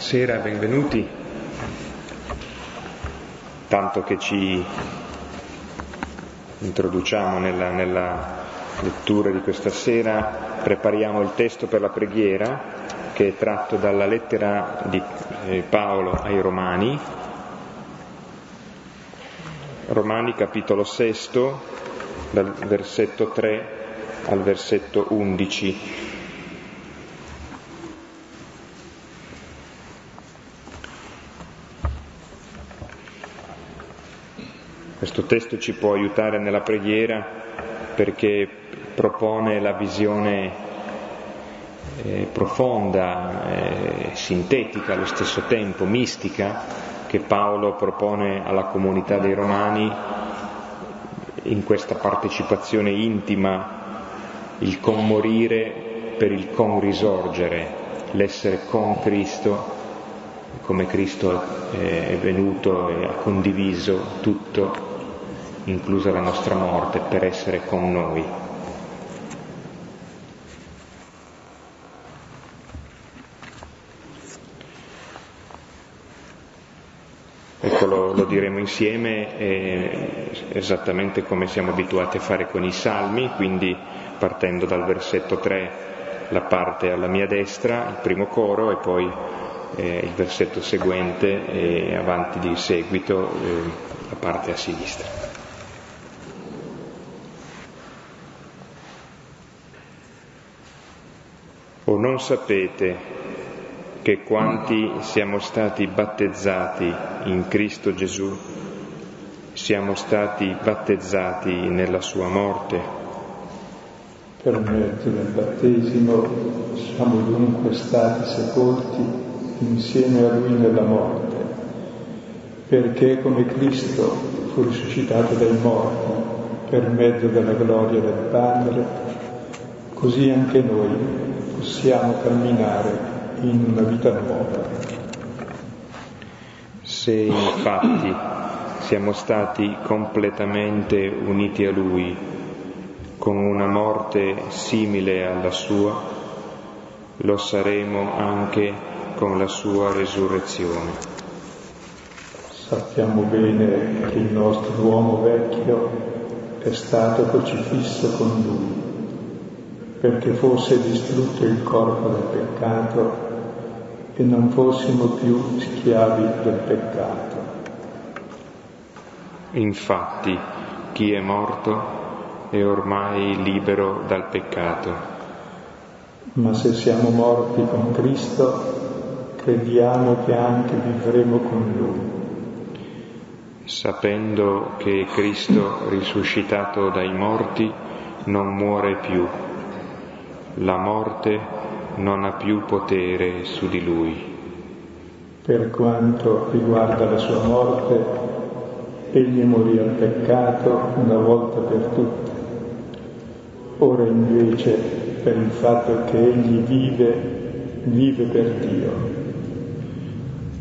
Buonasera, benvenuti. Tanto che ci introduciamo nella, nella, lettura di questa sera, prepariamo il testo per la preghiera che è tratto dalla lettera di eh, Paolo ai Romani, Romani capitolo 6, dal versetto 3 al versetto 11. Questo testo ci può aiutare nella preghiera perché propone la visione eh, profonda, eh, sintetica allo stesso tempo, mistica, che Paolo propone alla comunità dei Romani in questa partecipazione intima, il conmorire per il conrisorgere, l'essere con Cristo come Cristo è venuto e ha condiviso tutto inclusa la nostra morte, per essere con noi. Ecco, lo, lo diremo insieme eh, esattamente come siamo abituati a fare con i salmi, quindi partendo dal versetto 3 la parte alla mia destra, il primo coro, e poi eh, il versetto seguente e avanti di seguito eh, la parte a sinistra. O non sapete che quanti siamo stati battezzati in Cristo Gesù, siamo stati battezzati nella sua morte? Per mezzo del battesimo siamo dunque stati sepolti insieme a Lui nella morte, perché come Cristo fu risuscitato dai morti per mezzo della gloria del Padre, così anche noi possiamo camminare in una vita nuova. Se infatti siamo stati completamente uniti a Lui, con una morte simile alla sua, lo saremo anche con la sua resurrezione. Sappiamo bene che il nostro uomo vecchio è stato crocifisso con Lui perché fosse distrutto il corpo del peccato e non fossimo più schiavi del peccato. Infatti, chi è morto è ormai libero dal peccato. Ma se siamo morti con Cristo, crediamo che anche vivremo con Lui. Sapendo che Cristo risuscitato dai morti non muore più la morte non ha più potere su di lui. Per quanto riguarda la sua morte, egli morì al peccato una volta per tutte. Ora invece, per il fatto che egli vive, vive per Dio.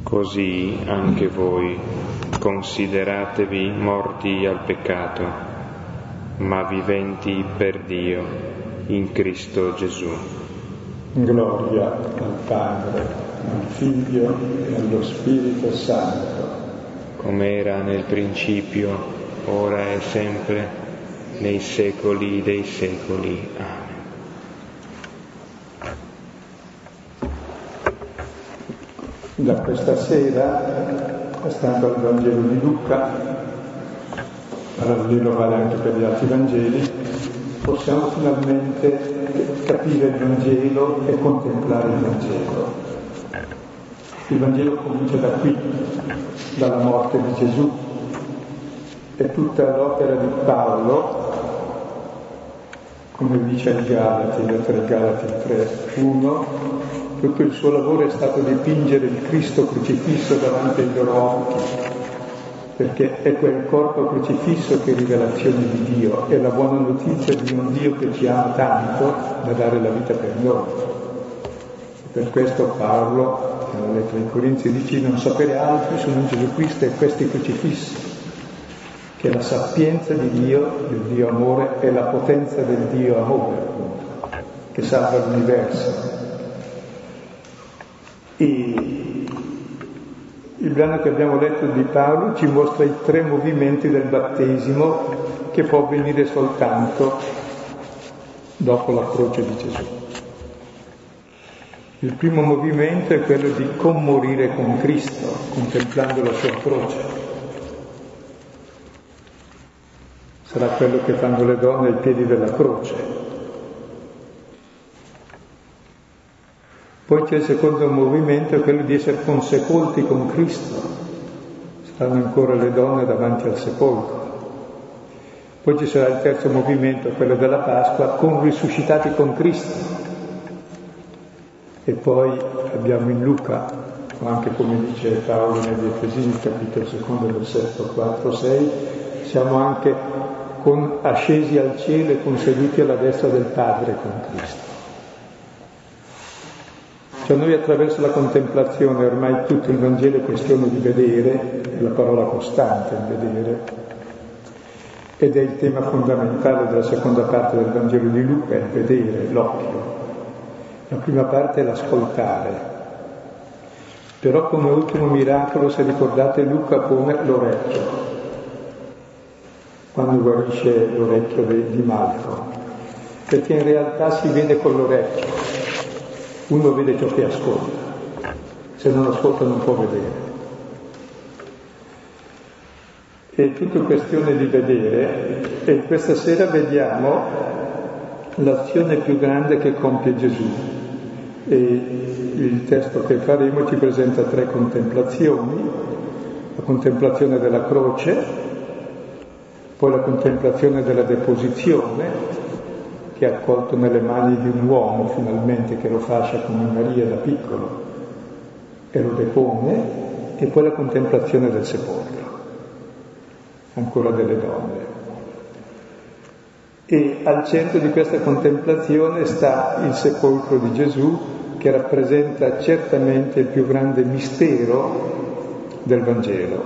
Così anche voi consideratevi morti al peccato, ma viventi per Dio in Cristo Gesù. Gloria al Padre, al Figlio e allo Spirito Santo. Come era nel principio, ora e sempre, nei secoli dei secoli. Amen. Da questa sera, stando al Vangelo di Luca, parallelo vale anche per gli altri Vangeli, possiamo finalmente capire il Vangelo e contemplare il Vangelo. Il Vangelo comincia da qui, dalla morte di Gesù, e tutta l'opera di Paolo, come dice il Galati, lettera Galati 3, 1, tutto il suo lavoro è stato dipingere il Cristo crocifisso davanti ai loro occhi perché è quel corpo crocifisso che è rivelazione di Dio, è la buona notizia di un Dio che ci ama tanto da dare la vita per noi. Per questo Paolo, nella lettera ai Corinzi, dice non sapere altro sono Gesù Cristo e questi crocifissi, che è la sapienza di Dio, del Dio amore, e la potenza del Dio amore, appunto, che salva l'universo. E Il brano che abbiamo letto di Paolo ci mostra i tre movimenti del battesimo che può avvenire soltanto dopo la croce di Gesù. Il primo movimento è quello di commorire con Cristo, contemplando la sua croce. Sarà quello che fanno le donne ai piedi della croce. Poi c'è il secondo movimento, quello di essere consepolti con Cristo. Stanno ancora le donne davanti al sepolcro. Poi ci sarà il terzo movimento, quello della Pasqua, con risuscitati con Cristo. E poi abbiamo in Luca, anche come dice Paolo negli Efesini, capitolo secondo, versetto 4, 6, siamo anche con, ascesi al cielo e conseguiti alla destra del Padre con Cristo. Cioè noi attraverso la contemplazione, ormai tutto il Vangelo è questione di vedere, è la parola costante il vedere, ed è il tema fondamentale della seconda parte del Vangelo di Luca, il vedere, l'occhio. La prima parte è l'ascoltare. Però come ultimo miracolo, se ricordate, Luca pone l'orecchio, quando guarisce l'orecchio di Malco, perché in realtà si vede con l'orecchio uno vede ciò che ascolta, se non ascolta non può vedere. È tutta questione di vedere e questa sera vediamo l'azione più grande che compie Gesù. E il testo che faremo ci presenta tre contemplazioni, la contemplazione della croce, poi la contemplazione della deposizione che è accolto nelle mani di un uomo finalmente che lo fascia come Maria da piccolo e lo depone, e poi la contemplazione del sepolcro, ancora delle donne. E al centro di questa contemplazione sta il sepolcro di Gesù che rappresenta certamente il più grande mistero del Vangelo,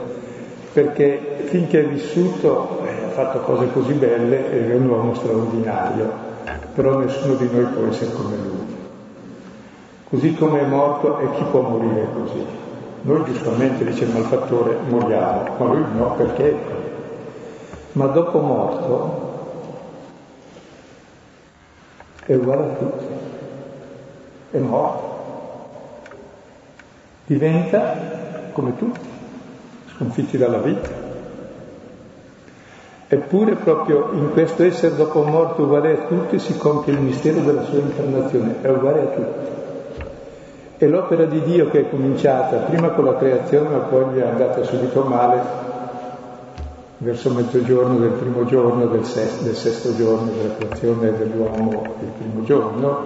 perché finché è vissuto eh, ha fatto cose così belle, è un uomo straordinario, però nessuno di noi può essere come lui. Così come è morto e chi può morire così? Noi giustamente, dice il malfattore, moriamo, ma lui no, perché? Ma dopo morto è uguale a tutti, è morto. Diventa come tutti, sconfitti dalla vita. Eppure proprio in questo essere dopo morte uguale a tutti si compie il mistero della sua incarnazione, è uguale a tutti. E l'opera di Dio che è cominciata prima con la creazione ma poi gli è andata subito male verso mezzogiorno del primo giorno del sesto, del sesto giorno della creazione dell'uomo il primo giorno,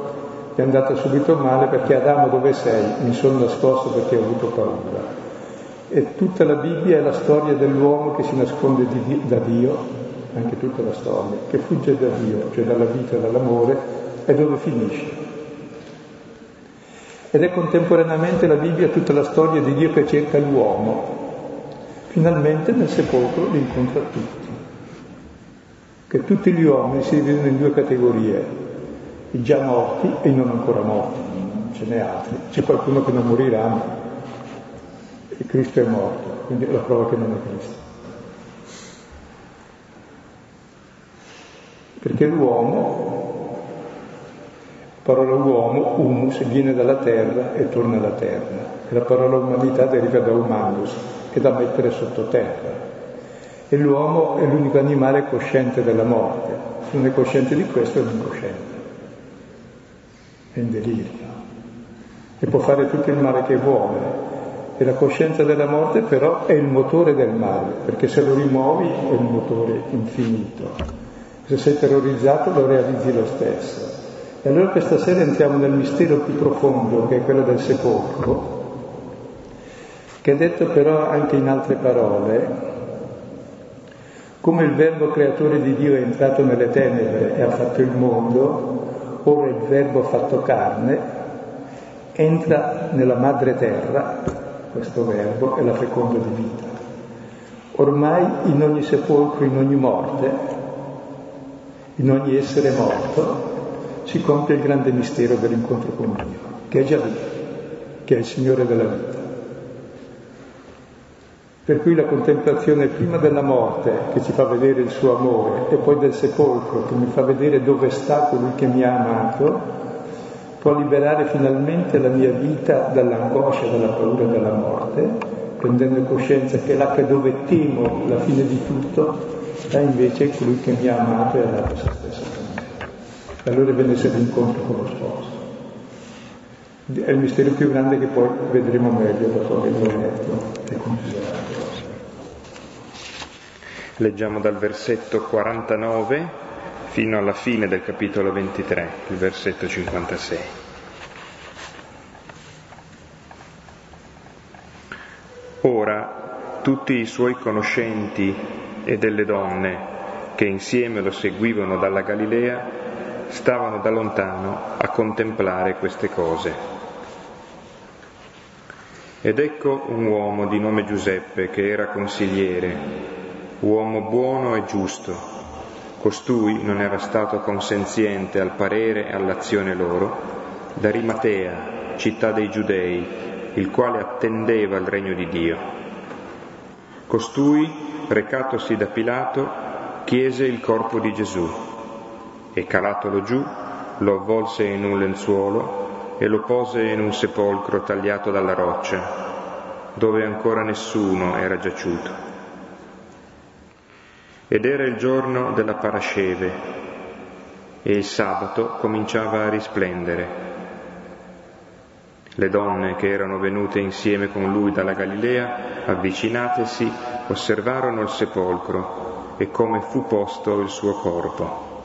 è andata subito male perché Adamo dove sei? Mi sono nascosto perché ho avuto paura. E tutta la Bibbia è la storia dell'uomo che si nasconde di, da Dio anche tutta la storia, che fugge da Dio, cioè dalla vita e dall'amore, e dove finisce. Ed è contemporaneamente la Bibbia tutta la storia di Dio che cerca l'uomo. Finalmente nel sepolcro li incontra tutti. Che tutti gli uomini si dividono in due categorie, i già morti e i non ancora morti, ce n'è altri. C'è qualcuno che non morirà, ma Cristo è morto, quindi è la prova che non è Cristo. perché l'uomo, la parola uomo, humus, viene dalla terra e torna alla terra, e la parola umanità deriva da humanus, che è da mettere sottoterra. E l'uomo è l'unico animale cosciente della morte, se non è cosciente di questo è un incosciente, è in delirio, e può fare tutto il male che vuole, e la coscienza della morte però è il motore del male, perché se lo rimuovi è un motore infinito. Se sei terrorizzato lo realizzi lo stesso. E allora questa sera entriamo nel mistero più profondo, che è quello del sepolcro, che è detto però anche in altre parole, come il verbo creatore di Dio è entrato nelle tenebre e ha fatto il mondo, ora il verbo fatto carne entra nella madre terra, questo verbo, e la feconda di vita. Ormai in ogni sepolcro, in ogni morte, in ogni essere morto si compie il grande mistero dell'incontro con Dio, che è già lì, che è il Signore della vita. Per cui la contemplazione prima della morte che ci fa vedere il suo amore e poi del sepolcro che mi fa vedere dove sta colui che mi ha amato, può liberare finalmente la mia vita dall'angoscia, dalla paura della morte, prendendo coscienza che là che dove temo la fine di tutto, sta invece colui che mi ha amato e ha dato se stesso per me. Allora viene sempre incontro con lo sposo. È il mistero più grande che poi vedremo meglio dopo che l'ho letto e considerato. Leggiamo dal versetto 49 fino alla fine del capitolo 23, il versetto 56. Ora tutti i suoi conoscenti e delle donne che insieme lo seguivano dalla Galilea stavano da lontano a contemplare queste cose. Ed ecco un uomo di nome Giuseppe che era consigliere, uomo buono e giusto. Costui non era stato consenziente al parere e all'azione loro, da Rimatea, città dei Giudei, il quale attendeva il regno di Dio. Costui, recatosi da Pilato, chiese il corpo di Gesù e calatolo giù, lo avvolse in un lenzuolo e lo pose in un sepolcro tagliato dalla roccia, dove ancora nessuno era giaciuto. Ed era il giorno della parasceve e il sabato cominciava a risplendere. Le donne che erano venute insieme con lui dalla Galilea, avvicinatesi, osservarono il sepolcro e come fu posto il suo corpo.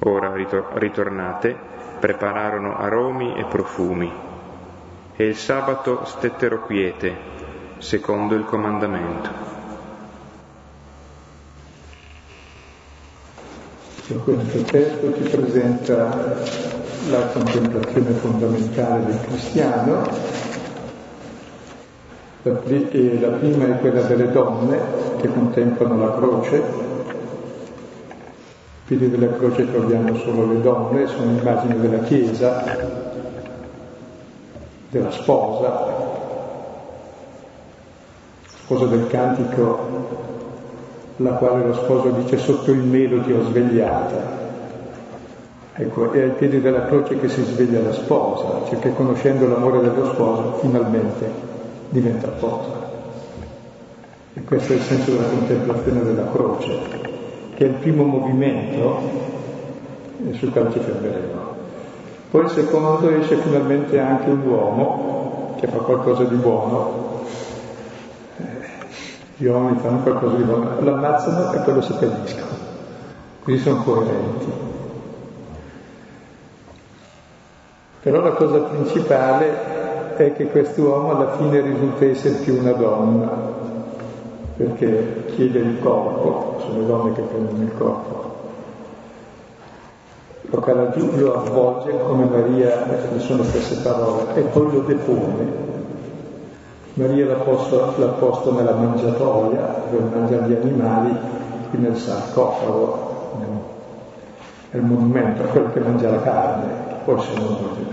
Ora ritornate prepararono aromi e profumi e il sabato stettero quiete, secondo il comandamento. Questo testo ci presenta la contemplazione fondamentale del cristiano. La, prima è quella delle donne che contemplano la croce, piedi della croce troviamo solo le donne, sono immagini della Chiesa, della sposa, sposa del cantico, la quale lo sposo dice sotto il melo ti ho svegliata. Ecco, è ai piedi della croce che si sveglia la sposa, cioè che conoscendo l'amore dello sposo finalmente diventa sposa. E questo è il senso della contemplazione della croce che è il primo movimento sul quale ci fermeremo. Poi il secondo esce finalmente anche un uomo che fa qualcosa di buono. Gli uomini fanno qualcosa di buono, l'ammazzano e poi lo seppelliscono. Così sono coerenti. Però la cosa principale è che quest'uomo alla fine risulta essere più una donna, perché chiede il corpo, sono le donne che prendono il corpo. Lo cala lo avvolge come Maria, sono stesse parole, e poi lo depone. Maria l'ha posto, l'ha posto nella mangiatoia dove mangiano gli animali, qui nel sarcofago, è il monumento a quello che mangia la carne, poi se non lo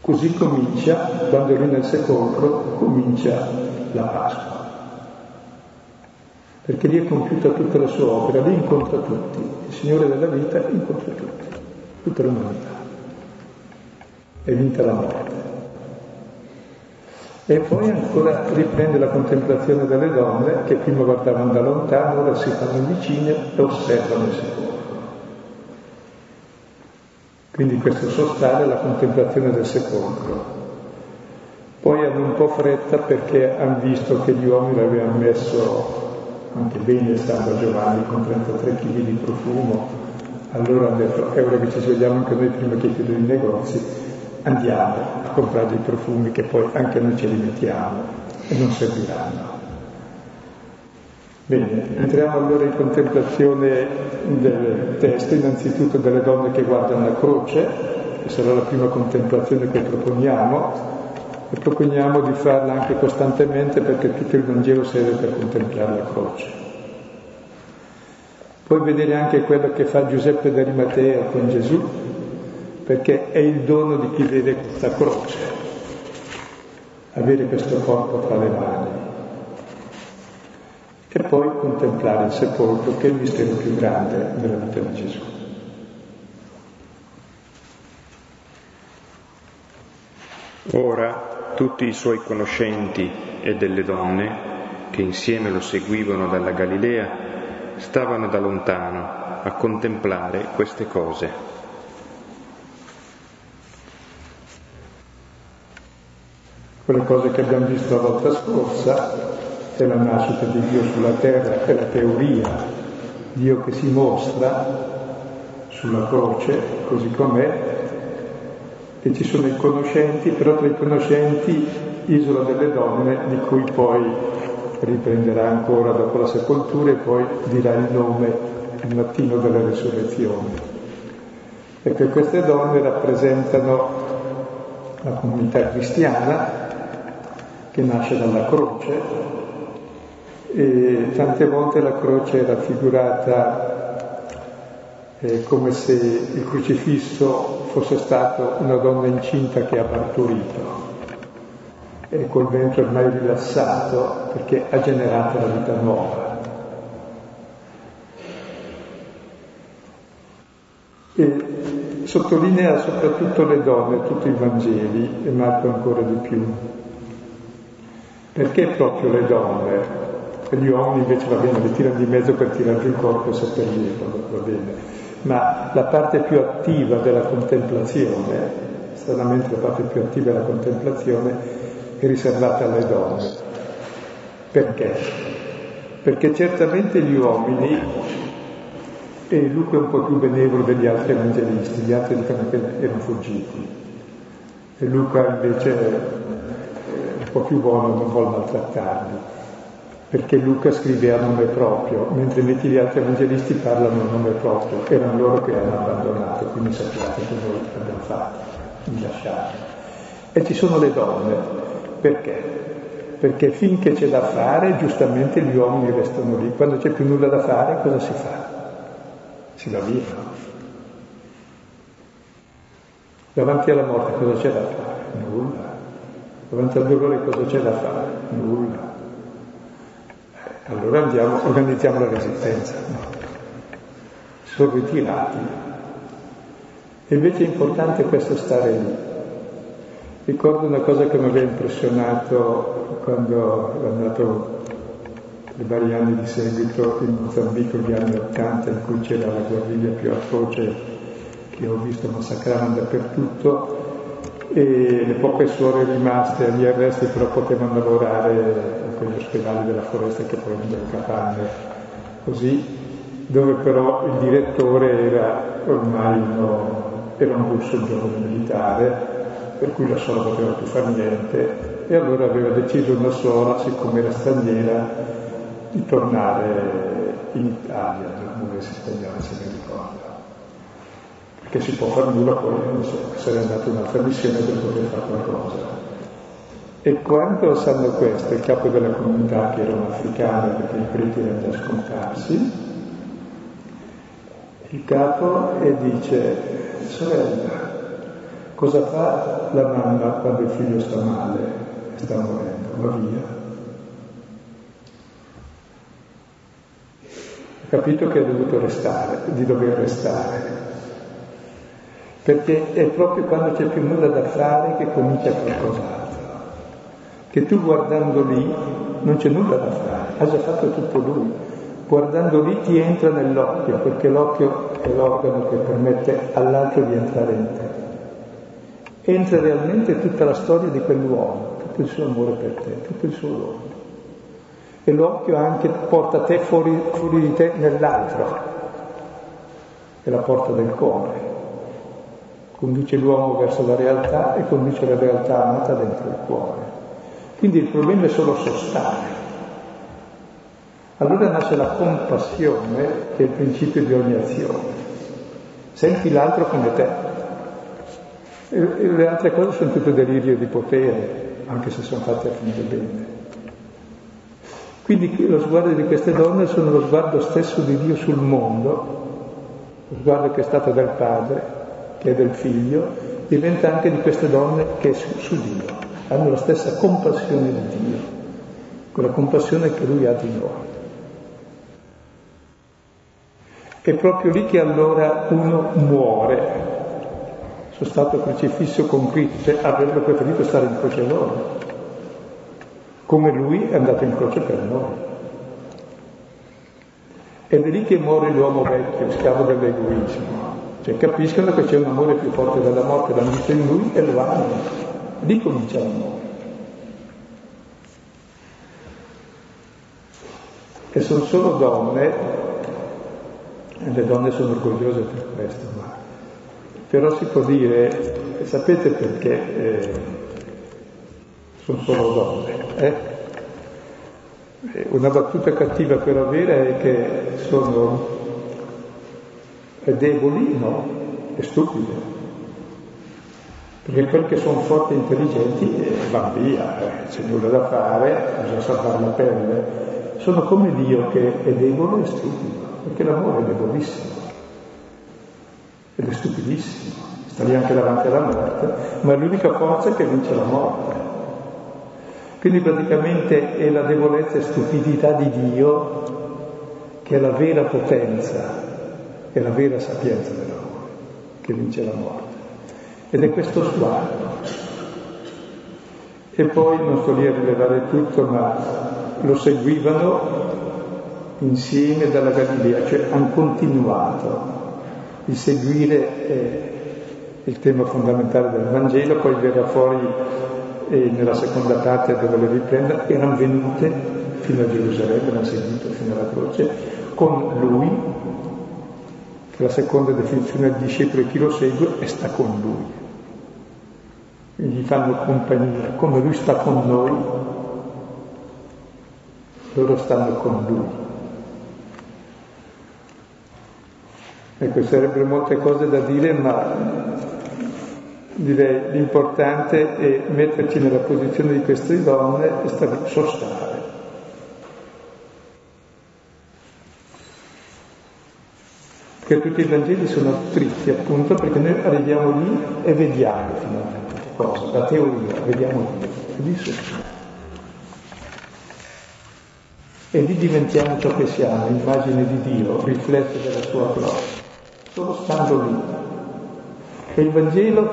Così comincia, quando lui nel sepolcro, comincia la Pasqua. Perché lì è compiuta tutta la sua opera, lì incontra tutti. Il Signore della vita incontra tutti, tutta l'umanità. È vinta la morte. E poi ancora riprende la contemplazione delle donne che prima guardavano da lontano, ora si fanno vicine e osservano il sepolcro. Quindi questo sostare la contemplazione del sepolcro. Poi hanno un po' fretta perché hanno visto che gli uomini l'avevano messo anche bene stando a Giovanni con 33 kg di profumo. Allora hanno detto, è ora che ci svegliamo anche noi prima che chiudono i negozi, andiamo a comprare i profumi che poi anche noi ce li mettiamo e non serviranno. Bene, entriamo allora in contemplazione del testo, innanzitutto delle donne che guardano la croce, che sarà la prima contemplazione che proponiamo, e proponiamo di farla anche costantemente perché tutto il Vangelo serve per contemplare la croce. Poi vedere anche quello che fa Giuseppe d'Arimatea con Gesù, perché è il dono di chi vede questa croce. avere questo corpo tra le mani e poi contemplare il sepolcro che è il mistero più grande della vita di Gesù. Ora tutti i suoi conoscenti e delle donne che insieme lo seguivano dalla Galilea stavano da lontano a contemplare queste cose. Quelle cose che abbiamo visto la volta scorsa è la nascita di Dio sulla terra, è la teoria, Dio che si mostra sulla croce così com'è, e ci sono i conoscenti, però tra i conoscenti isola delle donne di cui poi riprenderà ancora dopo la sepoltura e poi dirà il nome il mattino della risurrezione. Ecco, queste donne rappresentano la comunità cristiana che nasce dalla croce e tante volte la croce è raffigurata eh, come se il crocifisso fosse stato una donna incinta che ha partorito e col ventre ormai rilassato perché ha generato la vita nuova. E sottolinea soprattutto le donne, tutti i Vangeli e Marco ancora di più. Perché proprio le donne? Gli uomini invece va bene, li tirano di mezzo per tirare il corpo e seppellirlo, va bene. Ma la parte più attiva della contemplazione, stranamente la parte più attiva della contemplazione, è riservata alle donne. Perché? Perché certamente gli uomini, e Luca è un po' più benevolo degli altri evangelisti, gli altri dicono che erano fuggiti, e Luca invece po' più buono, non vuole maltrattarli, perché Luca scrive a nome proprio, mentre invece gli altri evangelisti parlano a nome proprio, erano loro che hanno abbandonato, quindi sappiate che noi abbiamo fatto, di lasciarli. E ci sono le donne, perché? Perché finché c'è da fare, giustamente gli uomini restano lì. Quando c'è più nulla da fare, cosa si fa? Si va via? Davanti alla morte cosa c'è da fare? Nulla. Davanti al dolore cosa c'è da fare? Nulla. Allora andiamo, organizziamo la resistenza. No. Sono ritirati. E invece è importante questo stare lì. Ricordo una cosa che mi aveva impressionato quando ero andato i vari anni di seguito in Mozambico, gli anni Ottanta, in cui c'era la guerriglia più atroce che ho visto massacrare dappertutto e le poche suore rimaste agli arresti però potevano lavorare in quegli ospedali della foresta che poi erano capanne, così, dove però il direttore era ormai uno, era un russo giovane militare per cui la suora poteva più fare niente e allora aveva deciso una suora, siccome era straniera, di tornare in Italia, dove si ricorda. Perché si può fare nulla, poi non so, sarebbe andata un'altra missione per poter fare qualcosa. E quando sanno questo, il capo della comunità, che era un africano perché i preti erano già scomparsi, il capo e dice, sorella, Cosa fa la mamma quando il figlio sta male e sta morendo? Va via. Ha capito che ha dovuto restare, di dover restare. Perché è proprio quando c'è più nulla da fare che comincia qualcos'altro. Che tu guardando lì non c'è nulla da fare, ha già fatto tutto lui. Guardando lì ti entra nell'occhio, perché l'occhio è l'organo che permette all'altro di entrare in te entra realmente tutta la storia di quell'uomo, tutto il suo amore per te, tutto il suo dono. E l'occhio anche porta te fuori, fuori di te nell'altro, è la porta del cuore. Conduce l'uomo verso la realtà e conduce la realtà amata dentro il cuore. Quindi il problema è solo sostare. Allora nasce la compassione, che è il principio di ogni azione. Senti l'altro come te. E, le altre cose sono tutte delirio di potere, anche se sono fatte a finire bene. Quindi lo sguardo di queste donne sono lo sguardo stesso di Dio sul mondo, lo sguardo che è stato del padre, che è del figlio, diventa anche di queste donne che su, su Dio. hanno la stessa compassione di Dio, quella compassione che Lui ha di noi. È proprio lì che allora uno muore. Sono stato crocifisso con Cristo, cioè avrebbe preferito stare in croce loro, come Lui è andato in croce per noi. Ed è lì che muore l'uomo vecchio, schiavo dell'egoismo. Cioè capiscono che c'è un amore più forte della morte, l'hanno visto in lui e lo hanno. Lì comincia l'amore. E sono solo donne, e le donne sono orgogliose per questo, ma però si può dire, sapete perché eh, sono solo donne? Eh? Una battuta cattiva però vera è che sono deboli, no, e stupide. Perché quelli che sono forti e intelligenti eh, vanno via, eh, c'è nulla da fare, bisogna salvare la pelle. Sono come Dio che è debole e stupido, perché l'amore è debolissimo ed è stupidissimo, sta lì anche davanti alla morte, ma è l'unica forza che vince la morte. Quindi praticamente è la debolezza e stupidità di Dio che è la vera potenza, è la vera sapienza dell'amore, che vince la morte. Ed è questo sguardo. E poi non sto lì a rilevare tutto, ma lo seguivano insieme dalla Galilea, cioè hanno continuato di seguire eh, il tema fondamentale del Vangelo, poi verrà fuori e nella seconda parte dove le riprenda, erano venute fino a Gerusalemme, hanno seguito fino alla croce, con lui, la seconda definizione del discepolo è chi lo segue e sta con lui. Quindi gli fanno compagnia, come lui sta con noi, loro stanno con lui. Ecco, sarebbero molte cose da dire, ma direi l'importante è metterci nella posizione di queste donne e stare, sostare. Perché tutti i Vangeli sono tristi appunto perché noi arriviamo lì e vediamo finalmente cosa, la teoria, vediamo e lì sostare. E lì diventiamo ciò che siamo, immagine di Dio, riflette della sua gloria, solo stando lì. E il Vangelo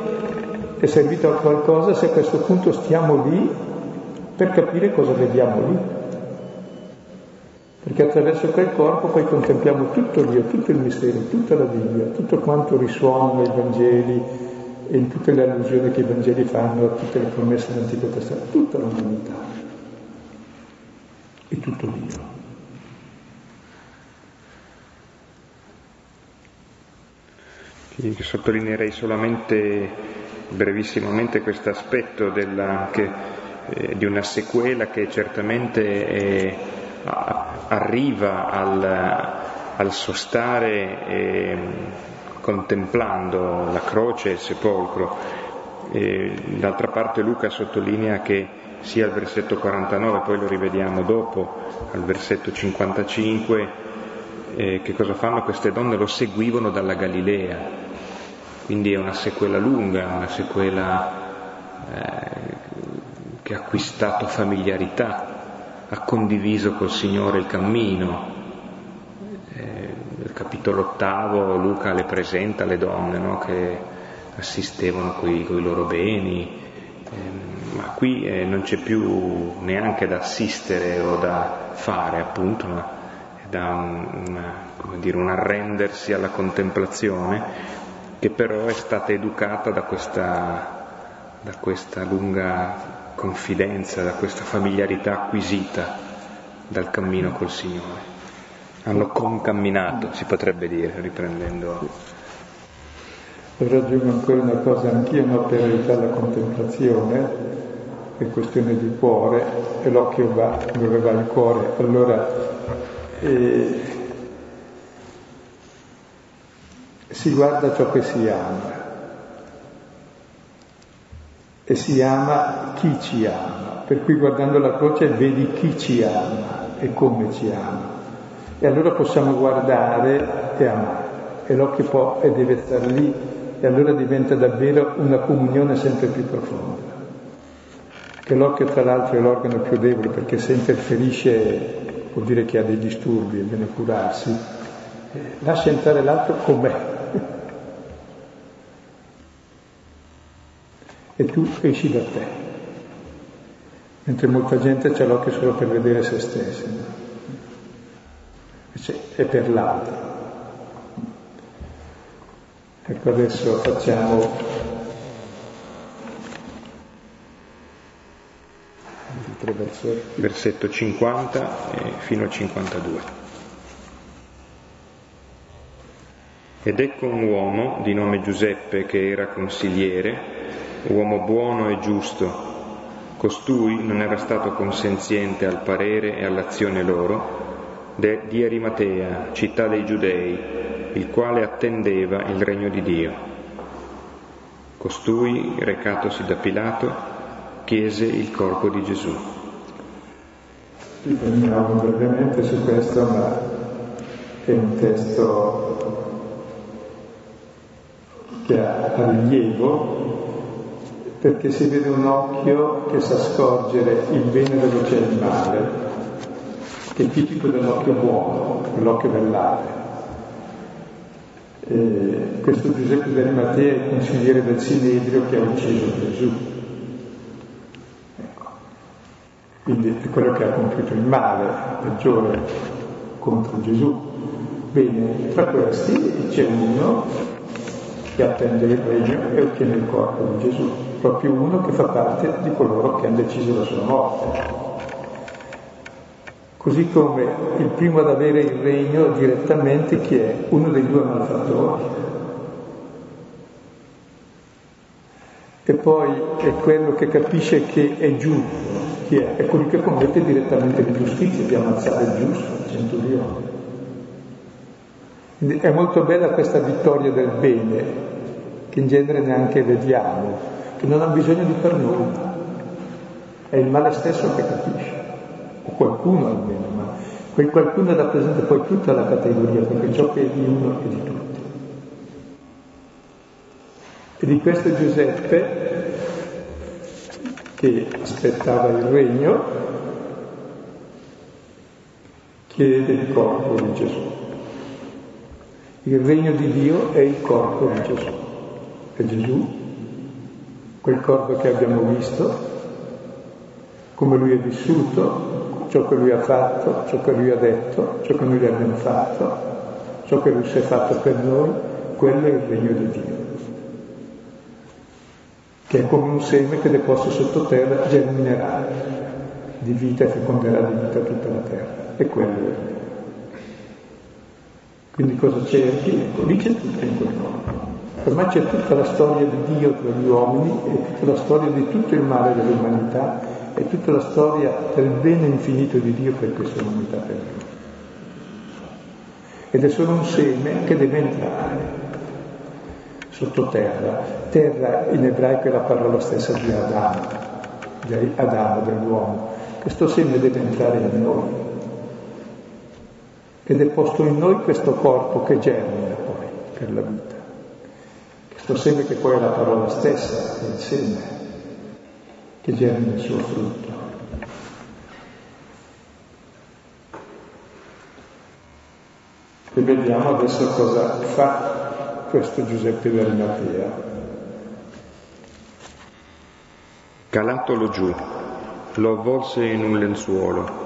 è servito a qualcosa se a questo punto stiamo lì per capire cosa vediamo lì. Perché attraverso quel corpo poi contempliamo tutto Dio, tutto il mistero, tutta la Bibbia, tutto quanto risuona nei Vangeli e in tutte le allusioni che i Vangeli fanno a tutte le promesse dell'Antico Testamento, tutta l'umanità e tutto Dio. Io sottolineerei solamente brevissimamente questo aspetto eh, di una sequela che certamente è, arriva al, al sostare eh, contemplando la croce e il sepolcro. E, d'altra parte Luca sottolinea che sia al versetto 49, poi lo rivediamo dopo, al versetto 55, eh, che cosa fanno queste donne? Lo seguivano dalla Galilea, quindi è una sequela lunga, una sequela eh, che ha acquistato familiarità, ha condiviso col Signore il cammino. Eh, nel capitolo ottavo Luca le presenta le donne no? che assistevano con i loro beni, eh, ma qui eh, non c'è più neanche da assistere o da fare appunto, ma è da un, una, dire, un arrendersi alla contemplazione che però è stata educata da questa, da questa lunga confidenza, da questa familiarità acquisita dal cammino col Signore. Hanno concamminato, si potrebbe dire, riprendendo. Ora aggiungo ancora una cosa, anch'io no, per aiutare la contemplazione, è questione di cuore, e l'occhio va dove va il cuore. Allora, eh, si guarda ciò che si ama e si ama chi ci ama, per cui guardando la croce vedi chi ci ama e come ci ama. E allora possiamo guardare e amare, e l'occhio può e deve stare lì, e allora diventa davvero una comunione sempre più profonda. che l'occhio tra l'altro è l'organo più debole perché se interferisce vuol dire che ha dei disturbi e deve curarsi, eh, lascia entrare l'altro com'è. E tu esci da te. Mentre molta gente c'ha l'occhio solo per vedere se stessi, invece è per l'altro. Ecco adesso facciamo versetto 50 fino al 52. Ed ecco un uomo di nome Giuseppe che era consigliere uomo buono e giusto. Costui non era stato consenziente al parere e all'azione loro, de, di Arimatea, città dei Giudei, il quale attendeva il regno di Dio. Costui, recatosi da Pilato, chiese il corpo di Gesù. Ritorniamo brevemente su questo, ma è un testo che ha rilievo perché si vede un occhio che sa scorgere il bene dove c'è il male, che è tipico dell'occhio buono, l'occhio dell'arte. E questo Giuseppe d'Arimatea è il consigliere del Sinedrio che ha ucciso Gesù. Ecco. Quindi è quello che ha compiuto il male peggiore contro Gesù. Bene, tra questi c'è uno che attende il regno e ottiene il corpo di Gesù proprio uno che fa parte di coloro che hanno deciso la sua morte. Così come il primo ad avere il regno direttamente chi è? Uno dei due malfattori. E poi è quello che capisce che è giusto, chi è? È quello che commette direttamente l'ingiustizia di ammazzare il giusto, il centurione. Quindi è molto bella questa vittoria del bene, che in genere neanche vediamo, che non ha bisogno di far nulla, è il male stesso che capisce, o qualcuno almeno, ma quel qualcuno rappresenta poi tutta la categoria, perché ciò che è di uno è di tutti. E di questo Giuseppe, che aspettava il regno, chiede il corpo di Gesù. Il regno di Dio è il corpo di Gesù. E Gesù quel corpo che abbiamo visto, come lui è vissuto, ciò che lui ha fatto, ciò che lui ha detto, ciò che noi gli abbiamo fatto, ciò che lui si è fatto per noi, quello è il regno di Dio, che è come un seme che deposto sottoterra germinerà di vita e feconderà di vita tutta la terra. E quello è il. Quindi cosa cerchi? Ecco, lì c'è tutto in quel corpo. Per me c'è tutta la storia di Dio tra gli uomini e tutta la storia di tutto il male dell'umanità e tutta la storia del bene infinito di Dio per questa umanità perduta. Ed è solo un seme che deve entrare sottoterra. Terra in ebraico è la parola stessa di Adamo, di Adamo, dell'uomo. Questo seme deve entrare in noi. Ed è posto in noi questo corpo che germina poi per la vita. Seme che poi è la parola stessa, il seme che germina il suo frutto. E vediamo adesso cosa fa questo Giuseppe d'Arimatea. Calatolo giù, lo avvolse in un lenzuolo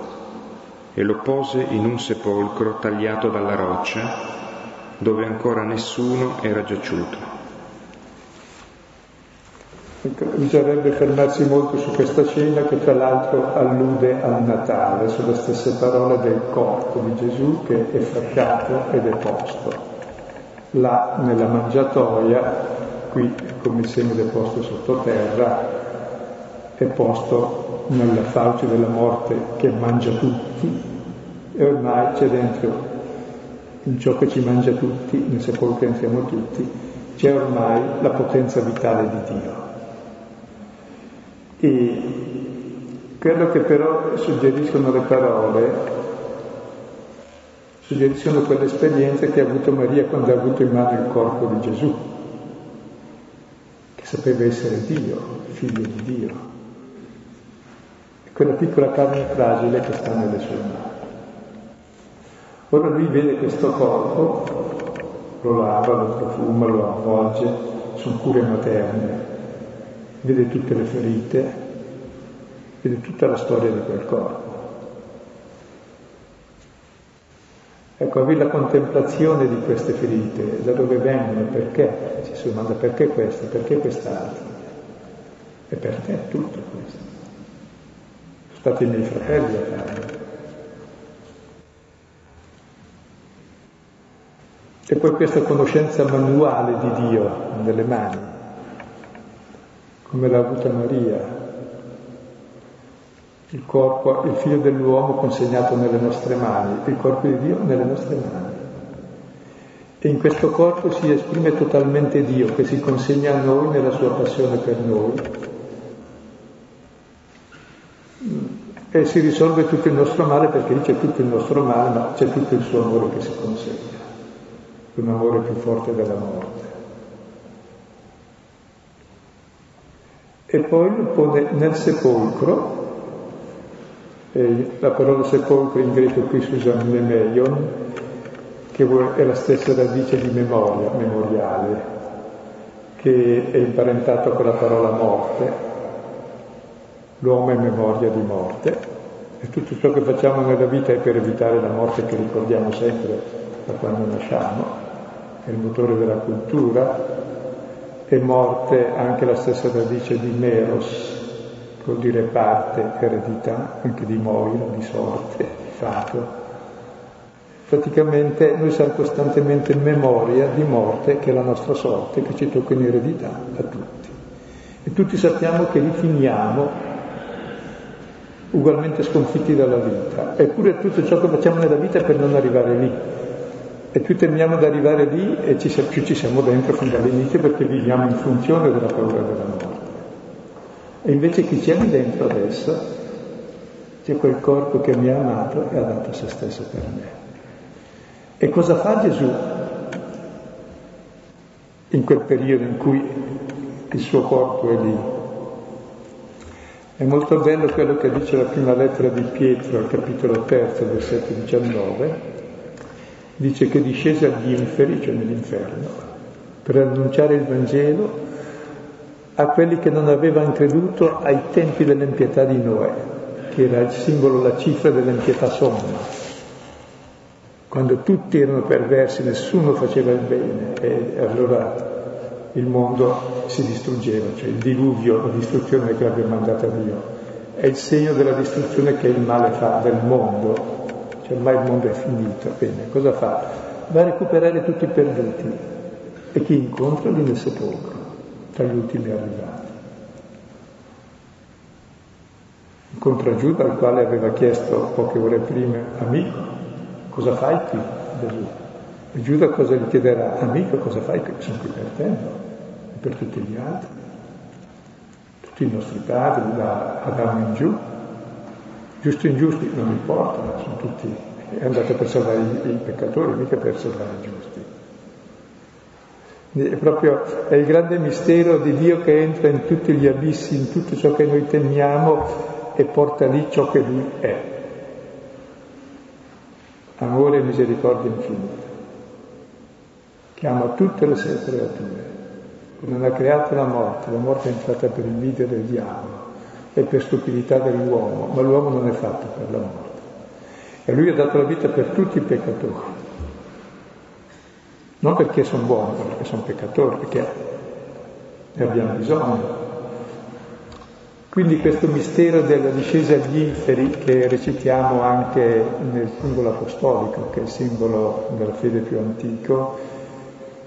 e lo pose in un sepolcro tagliato dalla roccia dove ancora nessuno era giaciuto. Bisognerebbe fermarsi molto su questa scena che tra l'altro allude al Natale, sulle stesse parole del corpo di Gesù che è fraccato ed è posto. Là nella mangiatoia, qui come segno deposto sottoterra, è posto nella fauce della morte che mangia tutti e ormai c'è dentro in ciò che ci mangia tutti, nel sepolcro entriamo tutti, c'è ormai la potenza vitale di Dio. E quello che però suggeriscono le parole, suggeriscono quell'esperienza che ha avuto Maria quando ha avuto in mano il corpo di Gesù, che sapeva essere Dio, figlio di Dio. quella piccola carne fragile che sta nelle sue mani. Ora lui vede questo corpo, lo lava, lo profuma, lo avvolge, sono cure materne, vede tutte le ferite, vede tutta la storia di quel corpo. Ecco, avere la contemplazione di queste ferite, da dove vengono, perché, ci si domanda perché queste, perché quest'altra. E per te tutto questo. Sono stati i miei fratelli a farlo. E poi questa conoscenza manuale di Dio nelle mani, come l'ha avuta Maria, il corpo, il figlio dell'uomo consegnato nelle nostre mani, il corpo di Dio nelle nostre mani. E in questo corpo si esprime totalmente Dio che si consegna a noi nella sua passione per noi. E si risolve tutto il nostro male perché lì c'è tutto il nostro male, ma c'è tutto il suo amore che si consegna, un amore più forte della morte. E poi lo pone nel sepolcro la parola sepolcro in greco qui si usa memeion, che è la stessa radice di memoria, memoriale, che è imparentato con la parola morte. L'uomo è memoria di morte e tutto ciò che facciamo nella vita è per evitare la morte che ricordiamo sempre da quando nasciamo, è il motore della cultura, è morte anche la stessa radice di meros, vuol dire parte, eredità, anche di moira, di sorte, di fato. Praticamente noi siamo costantemente in memoria di morte che è la nostra sorte, che ci tocca in eredità a tutti. E tutti sappiamo che li finiamo ugualmente sconfitti dalla vita. Eppure tutto ciò che facciamo nella vita è per non arrivare lì. E più temiamo di arrivare lì e ci, più ci siamo dentro fin dall'inizio perché viviamo in funzione della paura della morte. E invece chi c'è lì dentro adesso, c'è quel corpo che mi ha amato e ha dato se stesso per me. E cosa fa Gesù in quel periodo in cui il suo corpo è lì? È molto bello quello che dice la prima lettera di Pietro al capitolo terzo, versetto 19, dice che discese agli inferi, cioè nell'inferno, per annunciare il Vangelo a quelli che non avevano creduto ai tempi dell'impietà di Noè, che era il simbolo, la cifra dell'impietà somma. Quando tutti erano perversi, nessuno faceva il bene e allora il mondo si distruggeva, cioè il diluvio, la distruzione che aveva mandata Dio. È il segno della distruzione che il male fa del mondo, cioè ormai il mondo è finito. Bene, cosa fa? Va a recuperare tutti i perduti e chi incontra lì nel sepolcro tra gli ultimi arrivati. Incontra Giuda al quale aveva chiesto poche ore prima, amico, cosa fai qui Gesù? E Giuda cosa gli chiederà? Amico, cosa fai qui? Sono qui per te, no? E per tutti gli altri. Tutti i nostri padri, da Adamo in giù. Giusti o ingiusti, non importa, sono tutti, è andato per salvare i, peccatori, mica per salvare i giusti. È proprio è il grande mistero di Dio che entra in tutti gli abissi, in tutto ciò che noi temiamo e porta lì ciò che Lui è. Amore e misericordia infinita, che ama tutte le sue creature. Non ha creato la morte, la morte è entrata per invidia del diavolo e per stupidità dell'uomo, ma l'uomo non è fatto per la morte. E lui ha dato la vita per tutti i peccatori non perché sono buoni, ma perché sono peccatori, perché ne abbiamo bisogno. Quindi questo mistero della discesa agli inferi che recitiamo anche nel simbolo apostolico, che è il simbolo della fede più antico,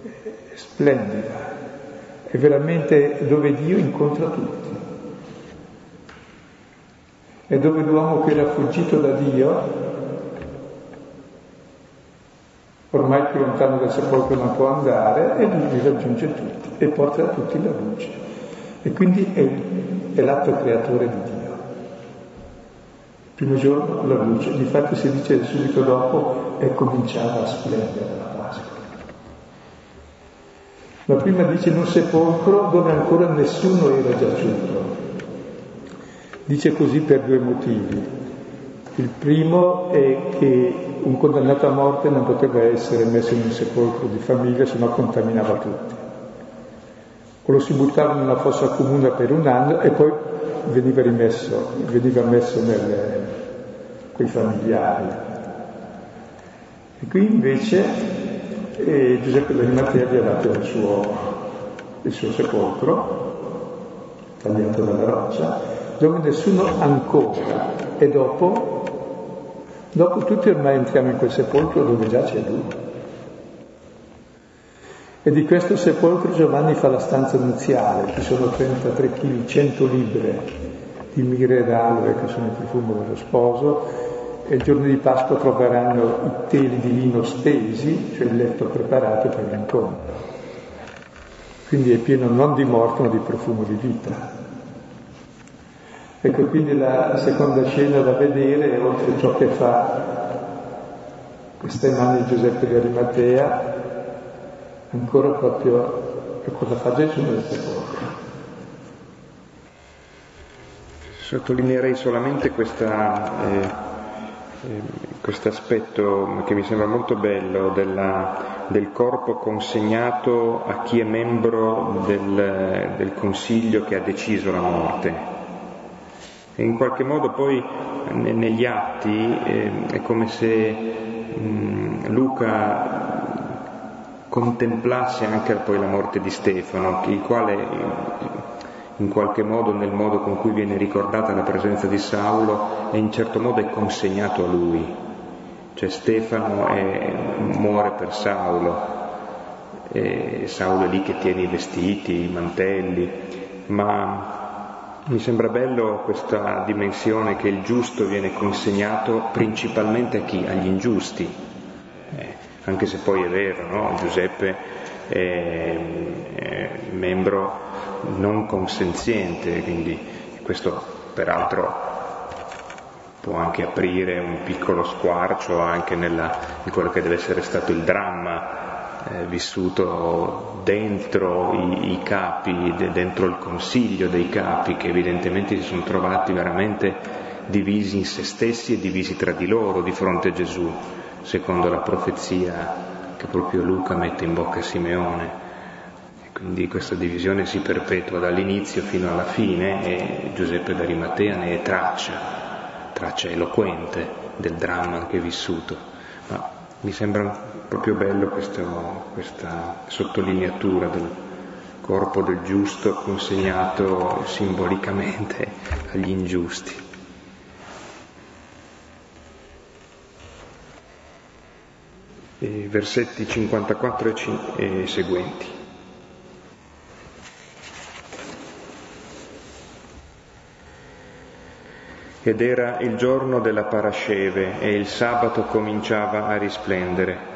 è splendida, è veramente dove Dio incontra tutti. È dove l'uomo che era fuggito da Dio ormai più lontano del sepolcro non può andare e lui raggiunge tutti e porta a tutti la luce. E quindi è, è l'atto creatore di Dio. Il primo giorno la luce, infatti si dice subito dopo è cominciata a splendere la Pasqua. La prima dice in un sepolcro dove ancora nessuno era giaciuto. Dice così per due motivi. Il primo è che un condannato a morte non poteva essere messo in un sepolcro di famiglia, se no contaminava tutti. O lo si buttava in una fossa comune per un anno e poi veniva rimesso, veniva messo nelle, quei familiari. E qui invece eh, Giuseppe gli ha dato il suo, il suo sepolcro, tagliato dalla roccia, dove nessuno ancora, e dopo, dopo tutti ormai entriamo in quel sepolcro dove già c'è lui. E di questo sepolcro Giovanni fa la stanza nuziale, ci sono 33 kg, 100 libre di mire d'aloe che sono il profumo dello sposo, e il giorno di Pasqua troveranno i teli di lino stesi, cioè il letto preparato per l'incontro. Quindi è pieno non di morte ma di profumo di vita. Ecco, quindi la seconda scena da vedere, oltre ciò che fa queste mani di Giuseppe di Arimatea, ancora proprio che cosa fa Gesù nel sepolcro. Sottolineerei solamente questa, eh, eh, questo aspetto che mi sembra molto bello della, del corpo consegnato a chi è membro del, del Consiglio che ha deciso la morte. In qualche modo poi negli atti eh, è come se Luca contemplasse anche poi la morte di Stefano, il quale in qualche modo, nel modo con cui viene ricordata la presenza di Saulo, e in certo modo è consegnato a lui. Cioè Stefano è, muore per Saulo, e Saulo è lì che tiene i vestiti, i mantelli, ma mi sembra bello questa dimensione che il giusto viene consegnato principalmente a chi? Agli ingiusti anche se poi è vero, no? Giuseppe è, è membro non consenziente, quindi questo peraltro può anche aprire un piccolo squarcio anche nella, in quello che deve essere stato il dramma eh, vissuto dentro i, i capi, de, dentro il consiglio dei capi che evidentemente si sono trovati veramente divisi in se stessi e divisi tra di loro di fronte a Gesù secondo la profezia che proprio Luca mette in bocca a Simeone. E quindi questa divisione si perpetua dall'inizio fino alla fine e Giuseppe d'Arimatea ne è traccia, traccia eloquente del dramma che è vissuto. Ma mi sembra proprio bello questo, questa sottolineatura del corpo del giusto consegnato simbolicamente agli ingiusti. eh, versetti 54 e, e seguenti. Ed era il giorno della parasceve e il sabato cominciava a risplendere.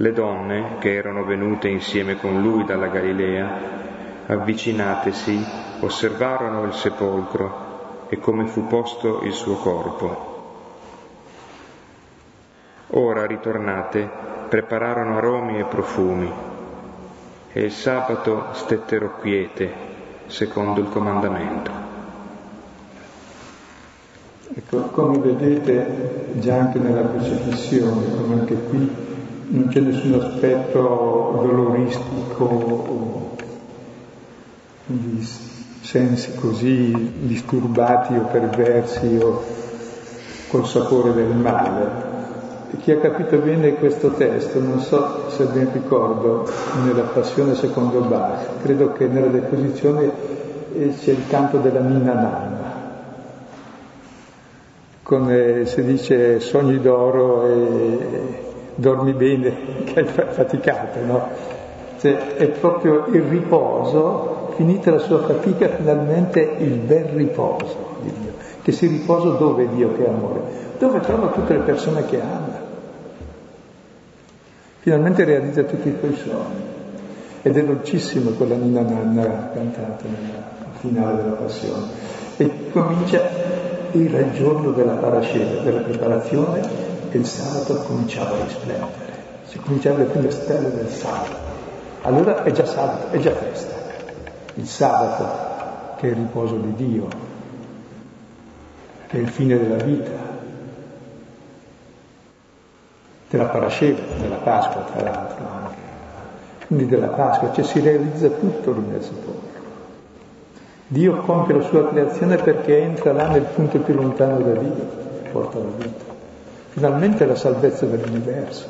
Le donne che erano venute insieme con lui dalla Galilea, avvicinatesi, osservarono il sepolcro e come fu posto il suo corpo Ora ritornate, prepararono aromi e profumi e il sabato stettero quiete, secondo il comandamento. Ecco, come vedete già anche nella crocifissione, come anche qui, non c'è nessun aspetto doloristico di sensi così disturbati o perversi o col sapore del male. Chi ha capito bene questo testo, non so se ben ricordo, nella Passione secondo Bach, credo che nella deposizione c'è il canto della Nina Nanna, con, eh, si dice sogni d'oro e dormi bene, che hai faticato, no? Cioè, è proprio il riposo, finita la sua fatica, finalmente il bel riposo di Dio, che si riposa dove Dio che amore, dove trova tutte le persone che ama. Finalmente realizza tutti i suoi sogni. Ed è dolcissimo quella Nina Nanna cantata nella finale della passione. E comincia, il giorno della parascena, della preparazione, il sabato cominciava a risplendere. Si cominciava le prime stelle del sabato. Allora è già sabato, è già festa. Il sabato che è il riposo di Dio, che è il fine della vita, della parasceva, della Pasqua tra l'altro anche, quindi della Pasqua, cioè si realizza tutto lì nel sepolcro. Dio compie la sua creazione perché entra là nel punto più lontano da Dio, porta la vita. Finalmente la salvezza dell'universo.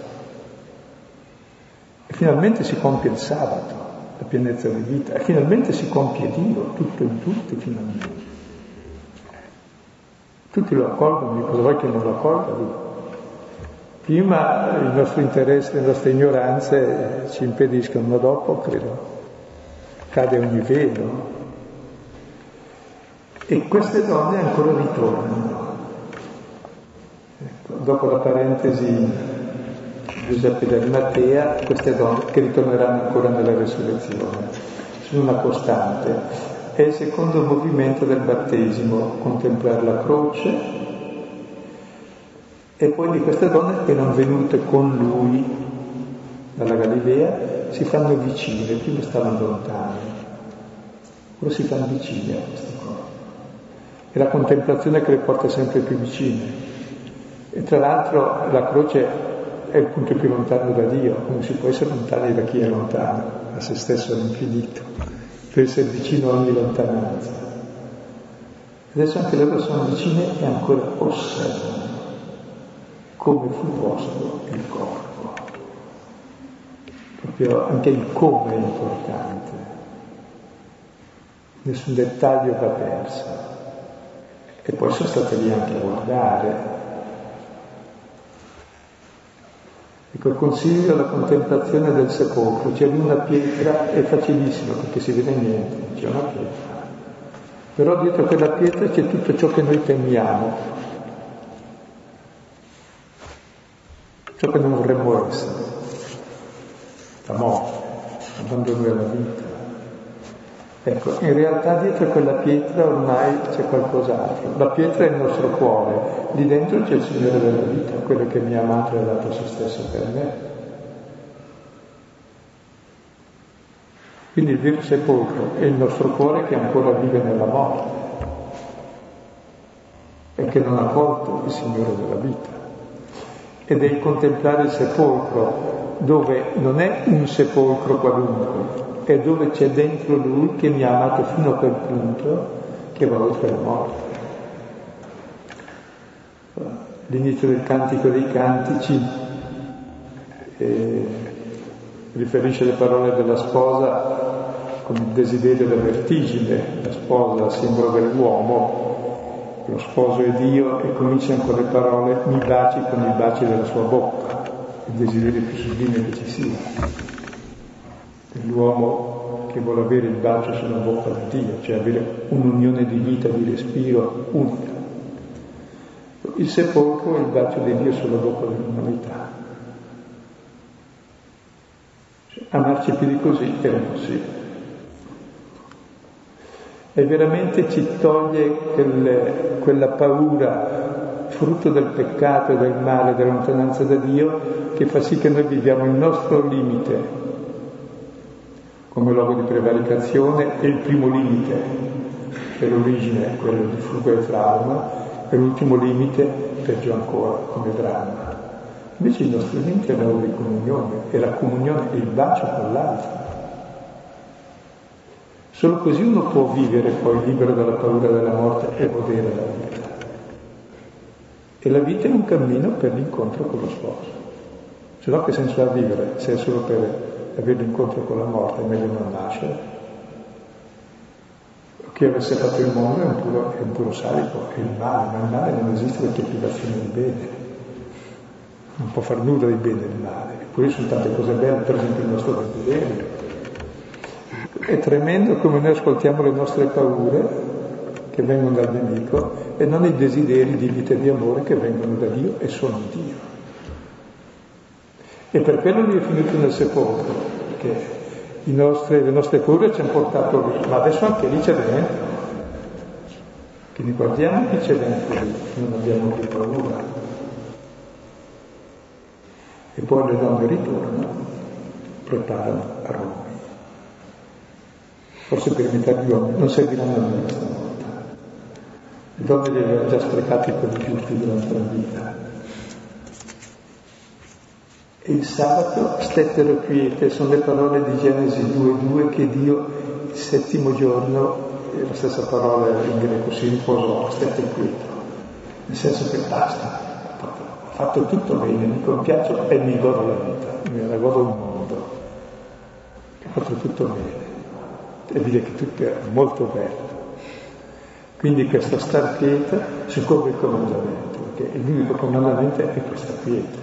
E finalmente si compie il sabato, la pienezza di vita. E finalmente si compie Dio, tutto in tutti finalmente. Tutti lo accolgono, cosa vuoi che non lo accolga Prima il nostro interesse, le nostre ignoranze ci impediscono, ma dopo credo cade ogni velo. E queste donne ancora ritornano. Dopo la parentesi Giuseppe del Mattea, queste donne che ritorneranno ancora nella resurrezione, sono una costante. È il secondo movimento del battesimo, contemplare la croce, e poi di queste donne che erano venute con lui dalla Galilea si fanno vicine, prima stavano lontane, ora si fanno vicine a queste è la contemplazione che le porta sempre più vicine. E tra l'altro la croce è il punto più lontano da Dio, come si può essere lontani da chi è lontano, a se stesso all'infinito, per essere vicino a ogni lontananza. Adesso anche loro sono vicine e ancora osservano come fu posto il corpo. Proprio anche il come è importante. Nessun dettaglio va perso e poi sono state lì anche a guardare. Ecco, consiglio alla contemplazione del sepolcro, c'è una pietra, è facilissimo perché si vede niente, c'è una pietra. Però dietro quella pietra c'è tutto ciò che noi temiamo, ciò che non vorremmo essere, la morte, l'abbandono della vita. Ecco, in realtà dietro quella pietra ormai c'è qualcos'altro. La pietra è il nostro cuore, lì dentro c'è il Signore della vita, quello che mi ha amato e ha dato se stesso per me. Quindi il vero sepolcro è il nostro cuore che ancora vive nella morte e che non ha colto il Signore della vita. Ed è il contemplare il sepolcro dove non è un sepolcro qualunque, è dove c'è dentro lui che mi ha amato fino a quel punto che va oltre la morte. L'inizio del Cantico dei Cantici eh, riferisce le parole della sposa con il desiderio della vertigine, la sposa, simbolo dell'uomo, lo sposo è Dio e cominciano con le parole mi baci con i baci della sua bocca, il desiderio più sublime che ci sia dell'uomo che vuole avere il bacio sulla bocca di Dio, cioè avere un'unione di vita, di respiro unica. Il sepolcro è il bacio di Dio sulla bocca dell'umanità. Cioè, amarci più di così era impossibile. E veramente ci toglie quelle, quella paura frutto del peccato, del male, della lontananza da Dio, che fa sì che noi viviamo il nostro limite come luogo di prevaricazione e il primo limite, per origine quello di fuga e trauma, e l'ultimo limite, peggio ancora, come dramma. Invece il nostro limite è la di comunione, è la comunione, è il bacio con l'altro. Solo così uno può vivere poi libero dalla paura della morte e godere la vita. E la vita è un cammino per l'incontro con lo sposo. Se no che senso ha vivere se è solo per avere l'incontro con la morte è meglio non nascere. Chi avesse fatto il mondo è un puro, è un puro salico, è il male, ma il male non esiste perché è privazione di bene. Non può fare nulla di bene il male. Eppure sono tante cose belle, per esempio il nostro desiderio. È tremendo come noi ascoltiamo le nostre paure che vengono dal nemico e non i desideri di vita e di amore che vengono da Dio e sono Dio. E per quello lui è finito nel sepolcro, perché nostri, le nostre paure ci hanno portato lì, ma adesso anche lì c'è dentro. Che ne guardiamo chi c'è dentro lì, non abbiamo più paura. E poi le donne ritornano, preparano a Roma. forse per imitare gli uomini, non serviranno a nulla stavolta. Le donne li avevano già sprecati quelli giusti durante la vita. E il sabato stettero quiete, sono le parole di Genesi 2.2 che Dio il settimo giorno, è la stessa parola in greco, si riposò, stette quieto, nel senso che basta, ho fatto tutto bene, mi compiaccio e mi godo la vita, mi godo il mondo, ho fatto tutto bene. E dire che tutto è molto bello. Quindi questo star quieta secondo il comandamento, perché l'unico comandamento è questa quiete,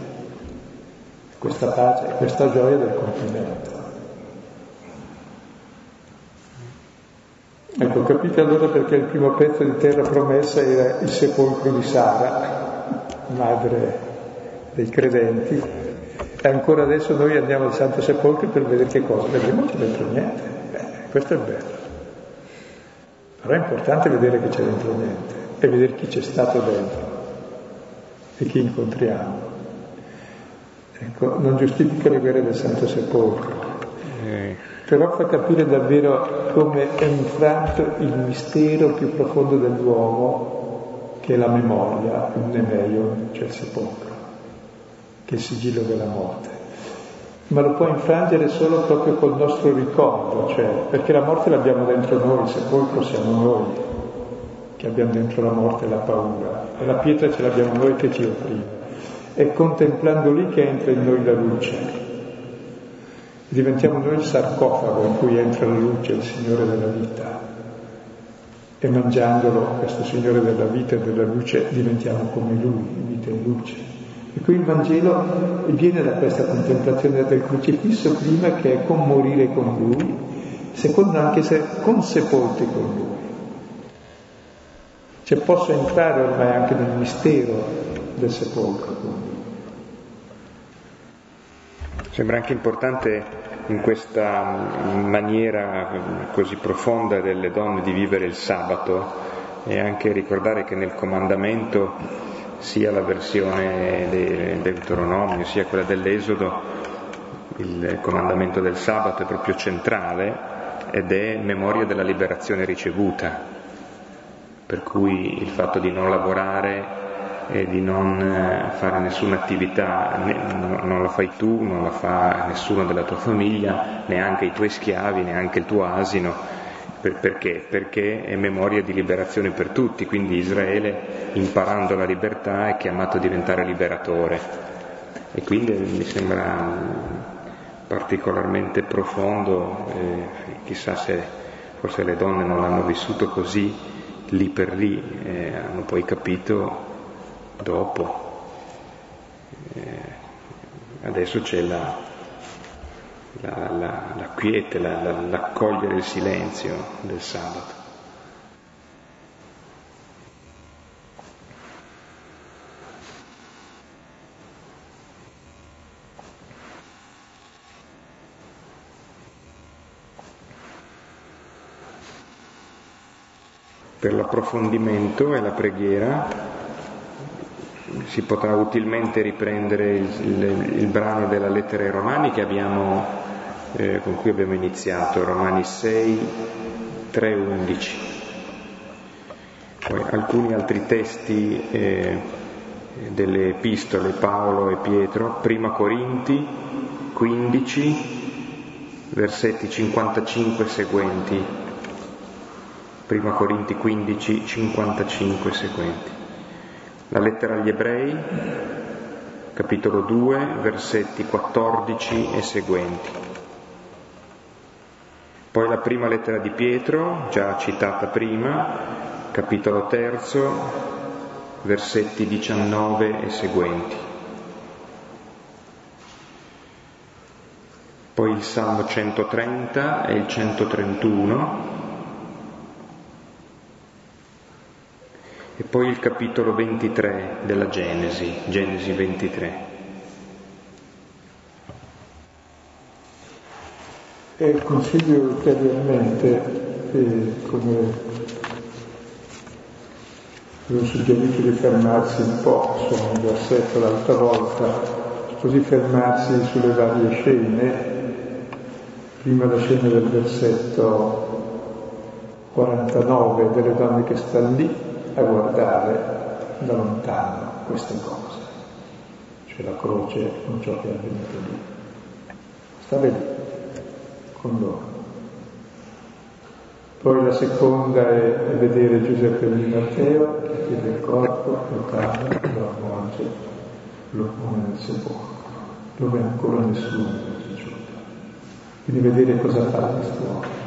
questa pace, questa gioia del compimento. Ecco, capite allora perché il primo pezzo di terra promessa era il sepolcro di Sara, madre dei credenti, e ancora adesso noi andiamo al Santo Sepolcro per vedere che cosa? Vedremo c'è dentro niente. Questo è bello. Però è importante vedere che c'è dentro niente e vedere chi c'è stato dentro e chi incontriamo. Ecco, non giustifica le guerre del Santo Sepolcro, però fa capire davvero come è infranto il mistero più profondo dell'uomo, che è la memoria, il nemeio, cioè il sepolcro, che è il sigillo della morte. Ma lo può infrangere solo proprio col nostro ricordo, cioè perché la morte l'abbiamo dentro noi, il sepolcro siamo noi che abbiamo dentro la morte la paura, e la pietra ce l'abbiamo noi che ci opprime. È contemplando lì che entra in noi la luce. Diventiamo noi il sarcofago in cui entra la luce, il Signore della vita. E mangiandolo, questo Signore della vita e della luce, diventiamo come Lui, vita e luce. E qui il Vangelo viene da questa contemplazione del crocifisso prima che è con morire con lui, secondo anche se consepolti con lui. Cioè posso entrare ormai anche nel mistero del sepolcro con lui. Sembra anche importante in questa maniera così profonda delle donne di vivere il sabato e anche ricordare che nel comandamento sia la versione del Deuteronomio sia quella dell'Esodo, il comandamento del sabato è proprio centrale ed è memoria della liberazione ricevuta, per cui il fatto di non lavorare e di non eh, fare nessuna attività, non la fai tu, non la fa nessuno della tua famiglia, neanche i tuoi schiavi, neanche il tuo asino, per, perché? Perché è memoria di liberazione per tutti, quindi Israele, imparando la libertà, è chiamato a diventare liberatore. E quindi mi sembra particolarmente profondo, eh, chissà se forse le donne non l'hanno vissuto così, lì per lì, eh, hanno poi capito dopo. Eh, adesso c'è la, la, la, la quiete, la, l'accogliere il silenzio del sabato. Per l'approfondimento e la preghiera si potrà utilmente riprendere il, il, il brano della lettera ai Romani che abbiamo eh, con cui abbiamo iniziato, Romani 6, 3, 11. Poi alcuni altri testi eh, delle epistole Paolo e Pietro, prima Corinti 15, versetti 55 seguenti. Prima Corinti 15, 55 seguenti. La lettera agli ebrei, capitolo 2, versetti 14 e seguenti. Poi la prima lettera di Pietro, già citata prima, capitolo terzo, versetti 19 e seguenti. Poi il Salmo 130 e il 131 e poi il capitolo 23 della Genesi, Genesi 23. E consiglio ulteriormente, eh, come avevo suggerito di fermarsi un po' su un versetto l'altra volta, così fermarsi sulle varie scene, prima la scena del versetto 49 delle donne che stanno lì a guardare da lontano queste cose, cioè la croce con ciò che è avvenuto lì. Sta lì con loro. Poi la seconda è vedere Giuseppe di Matteo che chiede il corpo, lo cambia, lo avvolge, lo pone nel sepolcro, dove ancora nessuno è giunto. Quindi vedere cosa fa quest'uomo.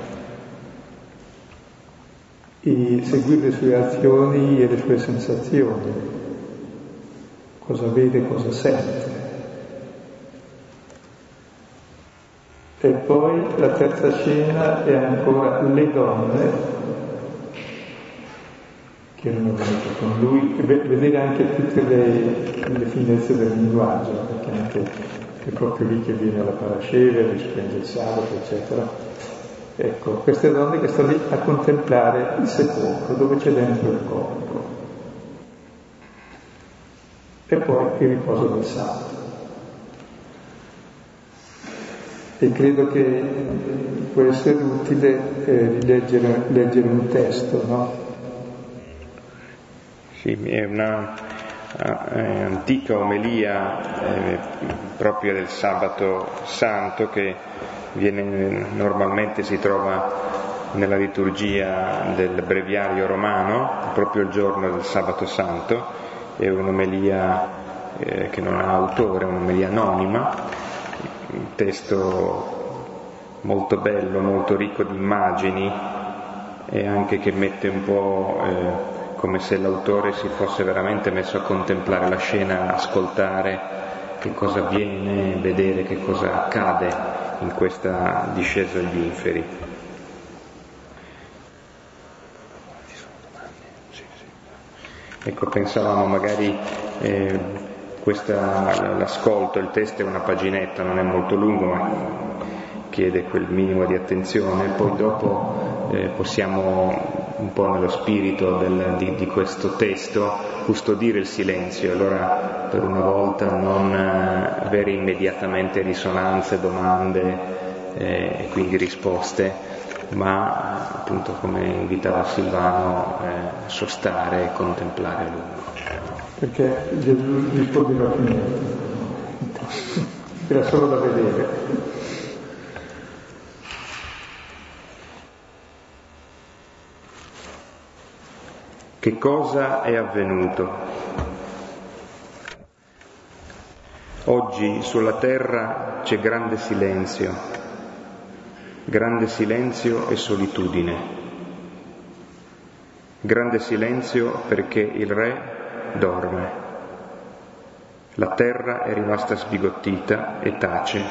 E seguire le sue azioni e le sue sensazioni, cosa vede, cosa sente. E poi la terza scena è ancora le donne che erano venute con lui, vedere anche tutte le, le finezze del linguaggio, perché anche è proprio lì che viene la parasceve, rispende il sabato, eccetera. Ecco, queste donne che stanno lì a contemplare il sepolcro, dove c'è dentro il corpo. E poi il riposo del sabato. e credo che può essere utile eh, leggere, leggere, un testo, no? Sì, è una antica omelia eh, propria del sabato santo che viene, normalmente si trova nella liturgia del breviario romano, proprio il giorno del sabato santo, è un'omelia eh, che non ha autore, un'omelia anonima. Un testo molto bello, molto ricco di immagini e anche che mette un po' eh, come se l'autore si fosse veramente messo a contemplare la scena, ascoltare che cosa avviene, vedere che cosa accade in questa discesa agli inferi. Ecco, pensavamo magari eh, questa, l'ascolto, il testo è una paginetta, non è molto lungo, ma chiede quel minimo di attenzione, poi dopo eh, possiamo un po' nello spirito del, di, di, questo testo custodire il silenzio, allora per una volta non eh, avere immediatamente risonanze, domande eh, e quindi risposte, ma appunto come invitava Silvano eh, sostare e contemplare a lungo perché Gesù rispondeva più niente, era solo da vedere. Che cosa è avvenuto? Oggi sulla terra c'è grande silenzio, grande silenzio e solitudine. Grande silenzio perché il Re dorme. La terra è rimasta sbigottita e tace,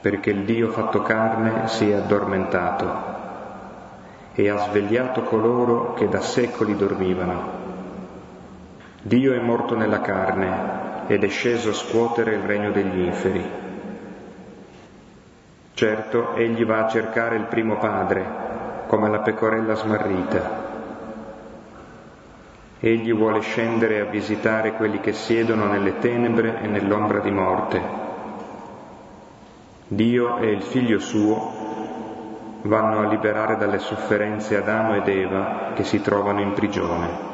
perché il Dio fatto carne si è addormentato e ha svegliato coloro che da secoli dormivano. Dio è morto nella carne ed è sceso a scuotere il regno degli inferi. Certo, egli va a cercare il primo padre, come la pecorella smarrita Egli vuole scendere a visitare quelli che siedono nelle tenebre e nell'ombra di morte. Dio e il figlio suo vanno a liberare dalle sofferenze Adamo ed Eva che si trovano in prigione.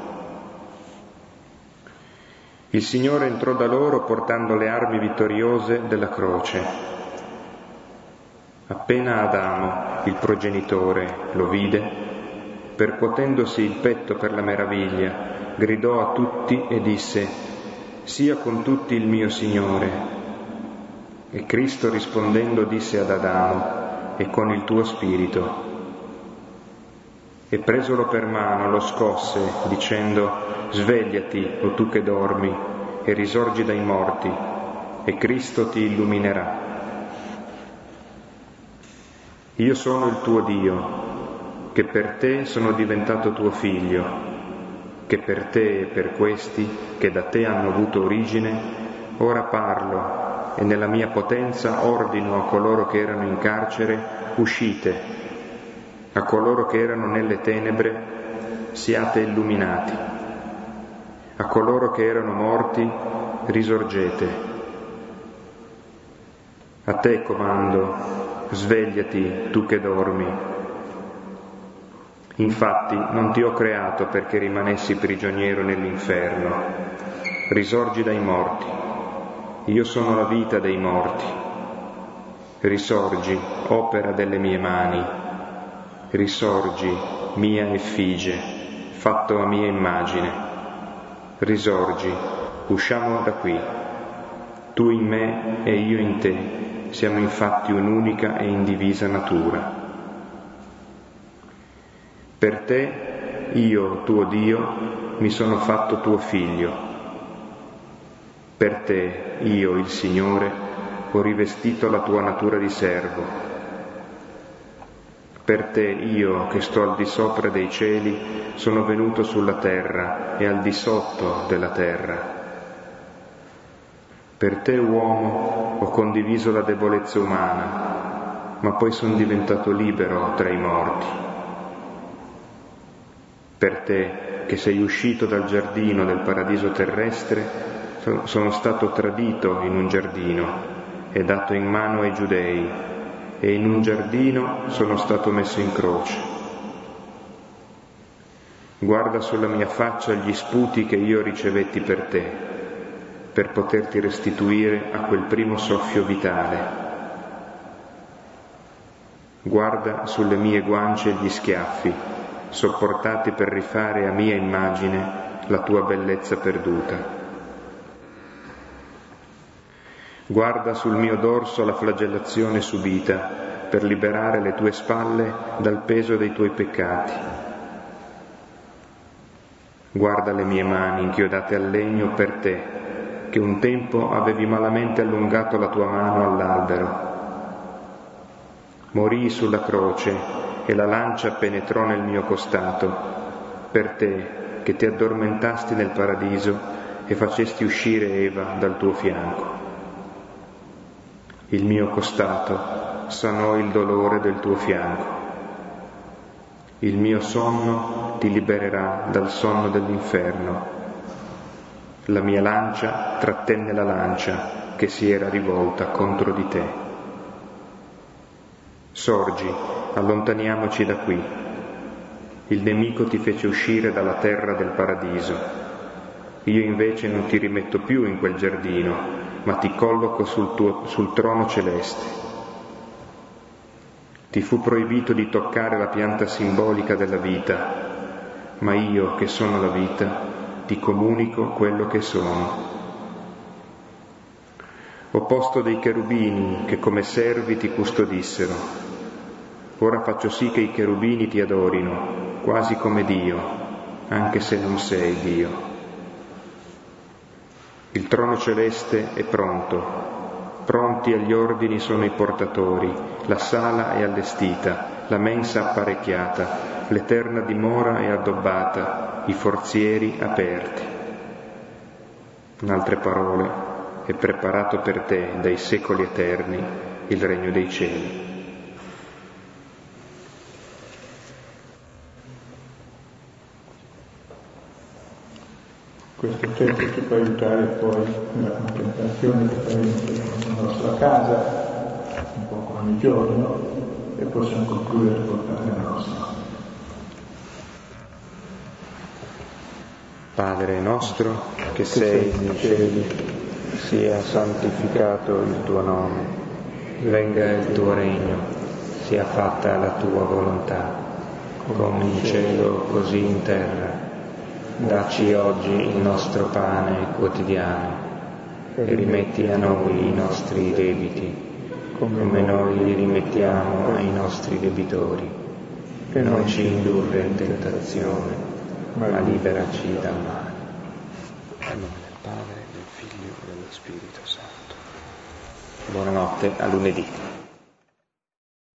Il Signore entrò da loro portando le armi vittoriose della croce. Appena Adamo, il progenitore, lo vide, percuotendosi il petto per la meraviglia, gridò a tutti e disse, sia con tutti il mio Signore. E Cristo rispondendo disse ad Adamo, e con il tuo spirito. E presolo per mano lo scosse, dicendo, svegliati, o tu che dormi, e risorgi dai morti, e Cristo ti illuminerà. Io sono il tuo Dio, che per te sono diventato tuo figlio che per te e per questi che da te hanno avuto origine, ora parlo e nella mia potenza ordino a coloro che erano in carcere, uscite, a coloro che erano nelle tenebre, siate illuminati, a coloro che erano morti, risorgete. A te comando, svegliati tu che dormi Infatti non ti ho creato perché rimanessi prigioniero nell'inferno. Risorgi dai morti. Io sono la vita dei morti. Risorgi, opera delle mie mani. Risorgi, mia effigie, fatto a mia immagine. Risorgi, usciamo da qui. Tu in me e io in te siamo infatti un'unica e indivisa natura. Per te, io, tuo Dio, mi sono fatto tuo figlio. Per te, io, il Signore, ho rivestito la tua natura di servo. Per te, io, che sto al di sopra dei cieli, sono venuto sulla terra e al di sotto della terra. Per te, uomo, ho condiviso la debolezza umana, ma poi sono diventato libero tra i morti per te che sei uscito dal giardino del paradiso terrestre, sono stato tradito in un giardino e dato in mano ai giudei, e in un giardino sono stato messo in croce. Guarda sulla mia faccia gli sputi che io ricevetti per te, per poterti restituire a quel primo soffio vitale. Guarda sulle mie guance gli schiaffi sopportati per rifare a mia immagine la tua bellezza perduta. Guarda sul mio dorso la flagellazione subita per liberare le tue spalle dal peso dei tuoi peccati. Guarda le mie mani inchiodate al legno per te, che un tempo avevi malamente allungato la tua mano all'albero. Morì sulla croce e la lancia penetrò nel mio costato, per te che ti addormentasti nel paradiso e facesti uscire Eva dal tuo fianco. Il mio costato sanò il dolore del tuo fianco. Il mio sonno ti libererà dal sonno dell'inferno. La mia lancia trattenne la lancia che si era rivolta contro di te. Sorgi allontaniamoci da qui. Il nemico ti fece uscire dalla terra del paradiso. Io invece non ti rimetto più in quel giardino, ma ti colloco sul, tuo, sul trono celeste. Ti fu proibito di toccare la pianta simbolica della vita, ma io che sono la vita ti comunico quello che sono. Ho posto dei cherubini che come servi ti custodissero Ora faccio sì che i cherubini ti adorino, quasi come Dio, anche se non sei Dio. Il trono celeste è pronto, pronti agli ordini sono i portatori, la sala è allestita, la mensa apparecchiata, l'eterna dimora è addobbata, i forzieri aperti. In altre parole, è preparato per te dai secoli eterni il regno dei cieli. Questo tempo ci può aiutare poi nella contemplazione che faremo nella nostra casa, un po' ogni giorno, e possiamo concludere col Padre nostro. Padre nostro che sei nei cieli, sia santificato il tuo nome, venga il tuo regno, sia fatta la tua volontà, come in cielo così in terra. Dacci oggi il nostro pane quotidiano e rimetti a noi i nostri debiti, come noi li rimettiamo ai nostri debitori. E non ci indurre in tentazione, ma liberaci dal male. Nel nome del Padre, del Figlio e dello Spirito Santo. Buonanotte, a lunedì.